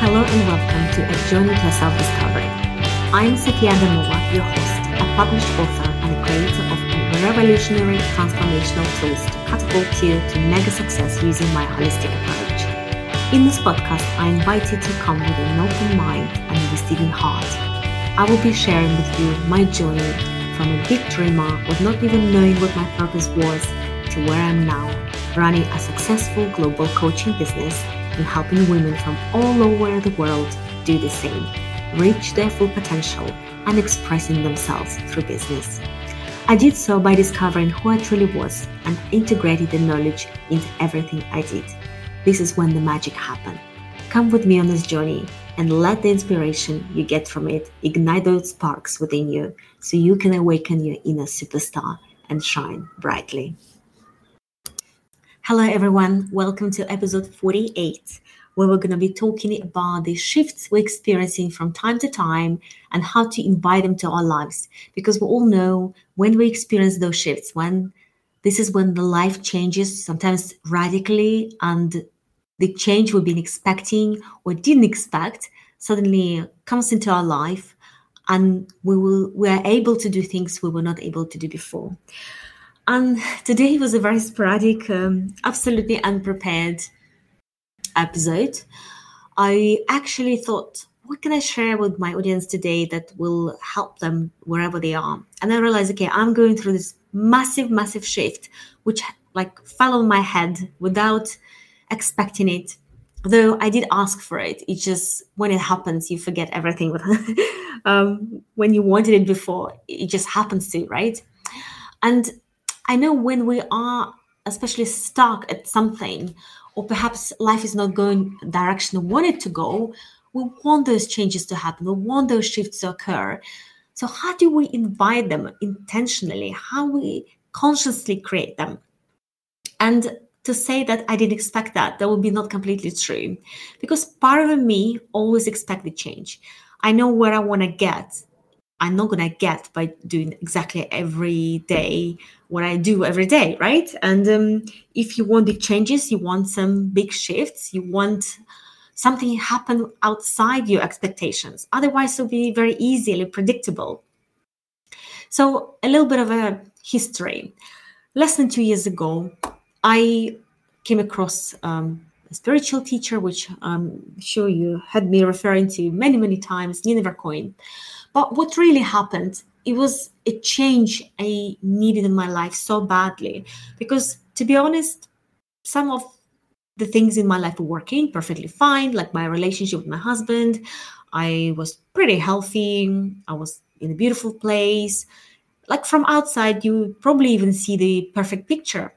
Hello and welcome to A Journey to Self-Discovery. I'm Satya Adamova, your host, a published author and creator of a revolutionary transformational tools to catapult you to mega success using my holistic approach. In this podcast, I invite you to come with an open mind and a receiving heart. I will be sharing with you my journey from a big dreamer with not even knowing what my purpose was to where I am now, running a successful global coaching business and helping women from all over the world do the same, reach their full potential and expressing themselves through business. I did so by discovering who I truly was and integrating the knowledge into everything I did. This is when the magic happened. Come with me on this journey and let the inspiration you get from it ignite those sparks within you so you can awaken your inner superstar and shine brightly. Hello, everyone. Welcome to episode 48, where we're going to be talking about the shifts we're experiencing from time to time and how to invite them to our lives. Because we all know when we experience those shifts, when this is when the life changes, sometimes radically, and the change we've been expecting or didn't expect suddenly comes into our life and we will we are able to do things we were not able to do before and today was a very sporadic, um, absolutely unprepared episode. I actually thought, what can I share with my audience today that will help them wherever they are? And I realized, okay, I'm going through this massive, massive shift, which like fell on my head without expecting it. Though I did ask for it, it just when it happens, you forget everything. um, when you wanted it before, it just happens to, you right? And I know when we are especially stuck at something, or perhaps life is not going direction we want it to go, we want those changes to happen. We want those shifts to occur. So how do we invite them intentionally? How we consciously create them? And to say that I didn't expect that, that would be not completely true. Because part of me always expected change. I know where I want to get, I'm not going to get by doing exactly every day what I do every day, right? And um, if you want big changes, you want some big shifts, you want something happen outside your expectations. Otherwise, it'll be very easily predictable. So, a little bit of a history. Less than two years ago, I came across um, a spiritual teacher, which I'm sure you had me referring to many, many times, Nina Vercoen. But what really happened, it was a change I needed in my life so badly. Because to be honest, some of the things in my life were working perfectly fine, like my relationship with my husband. I was pretty healthy. I was in a beautiful place. Like from outside, you probably even see the perfect picture.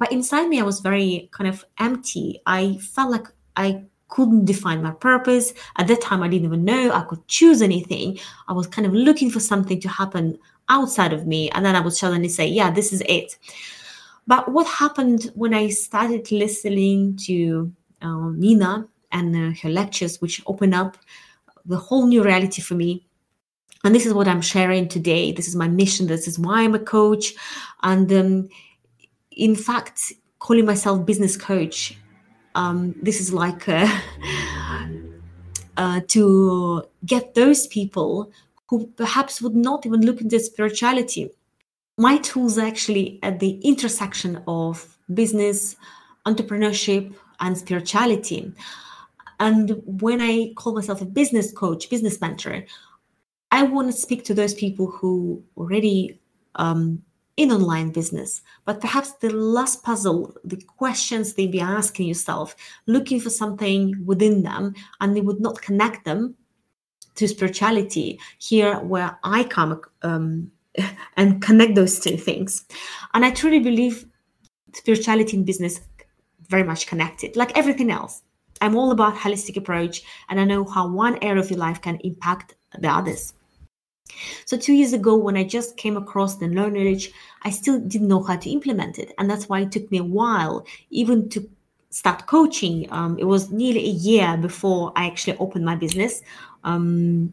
But inside me, I was very kind of empty. I felt like I couldn't define my purpose. At that time, I didn't even know I could choose anything. I was kind of looking for something to happen outside of me. And then I would suddenly say, yeah, this is it. But what happened when I started listening to uh, Nina and uh, her lectures, which opened up the whole new reality for me? And this is what I'm sharing today. This is my mission. This is why I'm a coach. And um, in fact, calling myself business coach um, this is like uh, uh, to get those people who perhaps would not even look into spirituality. My tools are actually at the intersection of business, entrepreneurship, and spirituality. And when I call myself a business coach, business mentor, I want to speak to those people who already um, in online business. But perhaps the last puzzle, the questions they'd be asking yourself, looking for something within them, and they would not connect them to spirituality. Here, where I come um, and connect those two things. And I truly believe spirituality and business very much connected, like everything else. I'm all about holistic approach, and I know how one area of your life can impact the others. So two years ago, when I just came across the knowledge, I still didn't know how to implement it, and that's why it took me a while, even to start coaching. Um, it was nearly a year before I actually opened my business. Um,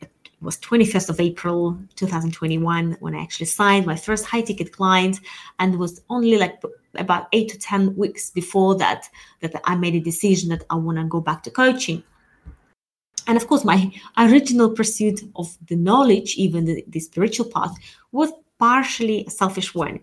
it was 21st of April 2021 when I actually signed my first high ticket client, and it was only like about eight to 10 weeks before that that I made a decision that I want to go back to coaching. And of course, my original pursuit of the knowledge, even the, the spiritual path, was partially a selfish one.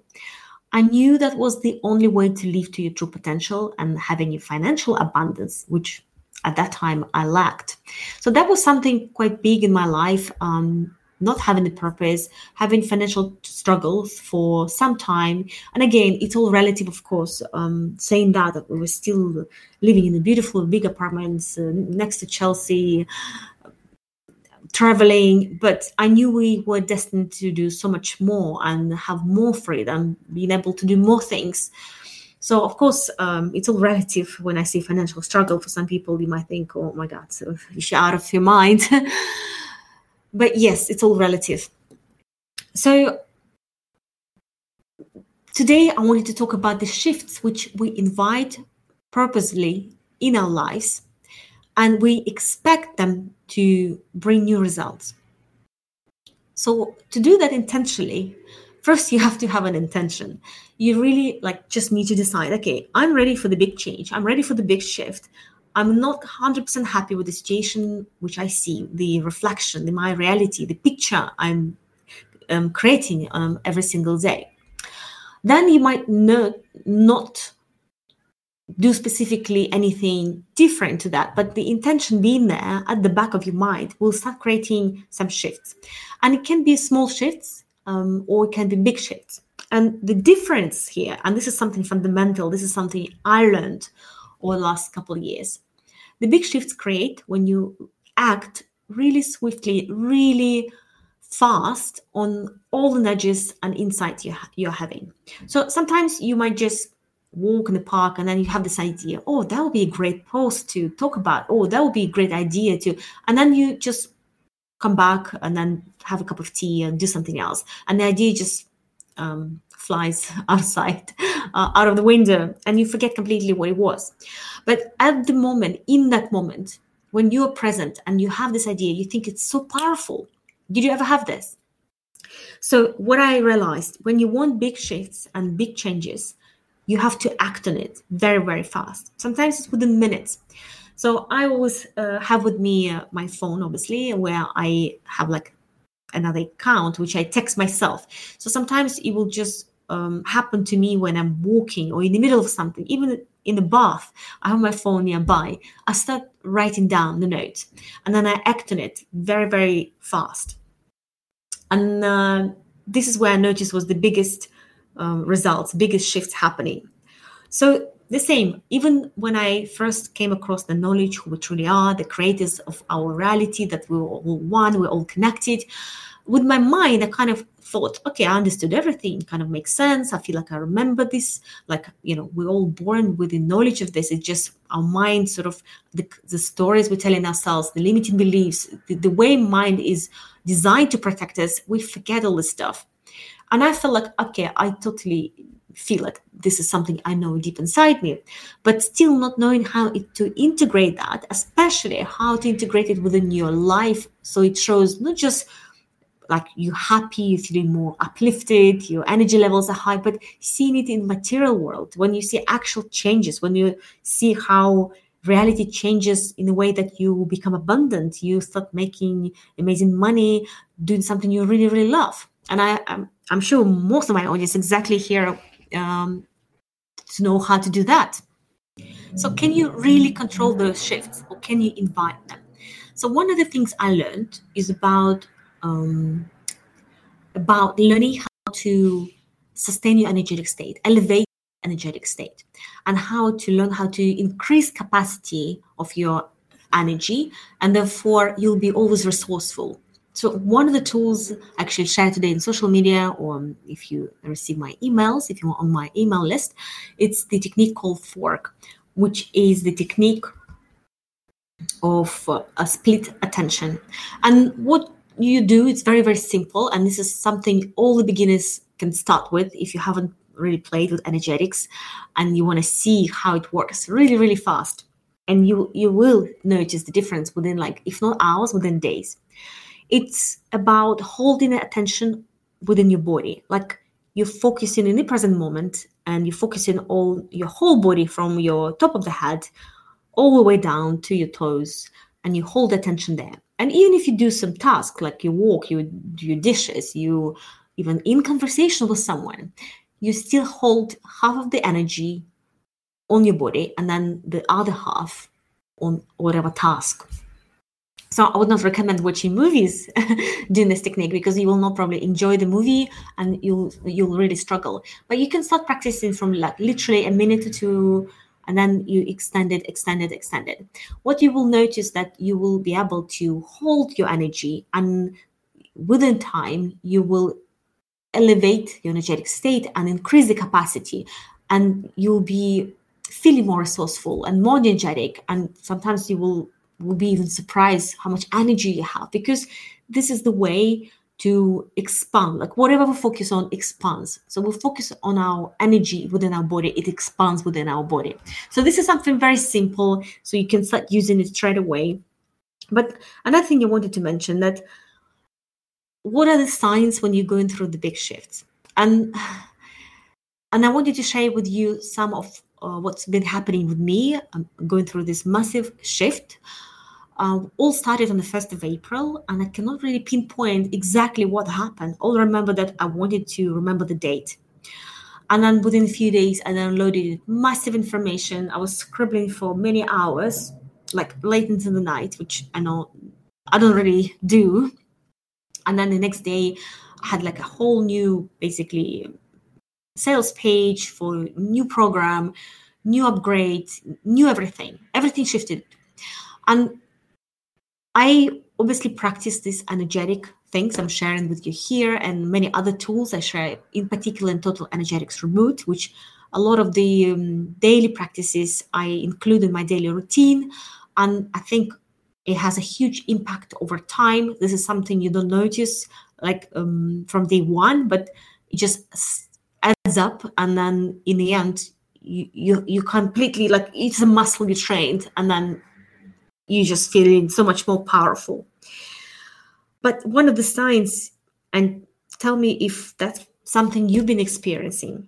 I knew that was the only way to live to your true potential and having a financial abundance, which at that time I lacked. So that was something quite big in my life. Um, not having a purpose, having financial struggles for some time. And again, it's all relative, of course. Um, saying that, that we were still living in a beautiful big apartments uh, next to Chelsea, traveling, but I knew we were destined to do so much more and have more freedom, being able to do more things. So of course, um, it's all relative. When I see financial struggle for some people, you might think, "Oh my God, so you're out of your mind." but yes, it's all relative. So today, I wanted to talk about the shifts which we invite purposely in our lives, and we expect them to bring new results. So to do that intentionally, first you have to have an intention you really like just need to decide okay i'm ready for the big change i'm ready for the big shift i'm not 100% happy with the situation which i see the reflection the my reality the picture i'm um, creating um, every single day then you might not not do specifically anything different to that but the intention being there at the back of your mind will start creating some shifts and it can be small shifts um, or it can be big shifts and the difference here, and this is something fundamental, this is something I learned over the last couple of years. The big shifts create when you act really swiftly, really fast on all the nudges and insights you're, you're having. So sometimes you might just walk in the park and then you have this idea, oh, that would be a great post to talk about. Oh, that would be a great idea to, and then you just come back and then have a cup of tea and do something else. And the idea just um, flies outside, uh, out of the window, and you forget completely what it was. But at the moment, in that moment, when you're present and you have this idea, you think it's so powerful. Did you ever have this? So, what I realized when you want big shifts and big changes, you have to act on it very, very fast. Sometimes it's within minutes. So, I always uh, have with me uh, my phone, obviously, where I have like another account which I text myself. So sometimes it will just um, happen to me when I'm walking or in the middle of something, even in the bath. I have my phone nearby. I start writing down the notes and then I act on it very, very fast. And uh, this is where I noticed was the biggest um, results, biggest shifts happening. So the same, even when I first came across the knowledge who we truly are, the creators of our reality, that we're all one, we're all connected, with my mind, I kind of thought, okay, I understood everything, kind of makes sense. I feel like I remember this. Like, you know, we're all born with the knowledge of this. It's just our mind, sort of the, the stories we're telling ourselves, the limiting beliefs, the, the way mind is designed to protect us, we forget all this stuff. And I felt like, okay, I totally feel like this is something I know deep inside me, but still not knowing how it, to integrate that, especially how to integrate it within your life. So it shows not just like you're happy, you're feeling more uplifted, your energy levels are high, but seeing it in material world, when you see actual changes, when you see how reality changes in a way that you become abundant, you start making amazing money, doing something you really, really love. And I, I'm, I'm sure most of my audience exactly here um, to know how to do that. So, can you really control those shifts or can you invite them? So, one of the things I learned is about um, about learning how to sustain your energetic state, elevate energetic state, and how to learn how to increase capacity of your energy, and therefore you'll be always resourceful. So one of the tools I actually shared today in social media, or if you receive my emails, if you're on my email list, it's the technique called fork, which is the technique of uh, a split attention. And what you do it's very very simple and this is something all the beginners can start with if you haven't really played with energetics and you want to see how it works really really fast and you you will notice the difference within like if not hours within days it's about holding the attention within your body. Like you're focusing in the present moment and you're focusing all your whole body from your top of the head all the way down to your toes and you hold attention there. And even if you do some task like you walk, you do dishes, you even in conversation with someone, you still hold half of the energy on your body and then the other half on whatever task. So I would not recommend watching movies doing this technique because you will not probably enjoy the movie and you'll you'll really struggle. But you can start practicing from like literally a minute two and then you extend it, extend it, extend it. What you will notice that you will be able to hold your energy and within time you will elevate your energetic state and increase the capacity and you'll be feeling more resourceful and more energetic and sometimes you will will be even surprised how much energy you have because this is the way to expand like whatever we focus on expands. So we focus on our energy within our body it expands within our body. So this is something very simple so you can start using it straight away. But another thing i wanted to mention that what are the signs when you're going through the big shifts? And and i wanted to share with you some of uh, what's been happening with me i'm going through this massive shift uh, all started on the 1st of April, and I cannot really pinpoint exactly what happened. All I remember that I wanted to remember the date. And then within a few days, I downloaded massive information. I was scribbling for many hours, like late into the night, which I know I don't really do. And then the next day, I had like a whole new, basically, sales page for new program, new upgrade, new everything. Everything shifted. And I obviously practice these energetic things I'm sharing with you here and many other tools I share, in particular in Total Energetics Remote, which a lot of the um, daily practices I include in my daily routine. And I think it has a huge impact over time. This is something you don't notice like um, from day one, but it just adds up. And then in the end, you, you, you completely like it's a muscle you trained and then you just feeling so much more powerful. But one of the signs, and tell me if that's something you've been experiencing,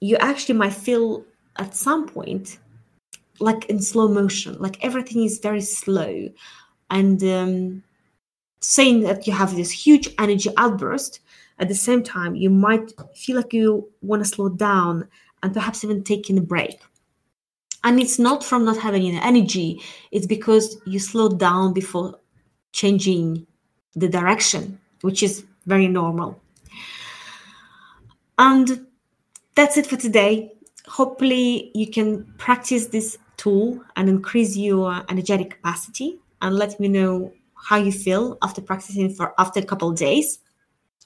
you actually might feel at some point like in slow motion, like everything is very slow. And um, saying that you have this huge energy outburst, at the same time, you might feel like you want to slow down and perhaps even taking a break and it's not from not having any energy. It's because you slowed down before changing the direction which is very normal. And that's it for today. Hopefully you can practice this tool and increase your energetic capacity and let me know how you feel after practicing for after a couple of days.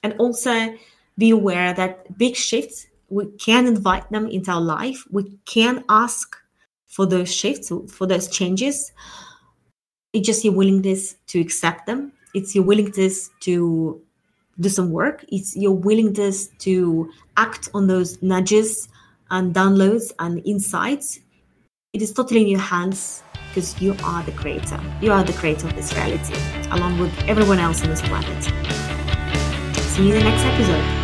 And also be aware that big shifts we can invite them into our life. We can ask for those shifts, for those changes. It's just your willingness to accept them. It's your willingness to do some work. It's your willingness to act on those nudges and downloads and insights. It is totally in your hands because you are the creator. You are the creator of this reality, along with everyone else on this planet. See you in the next episode.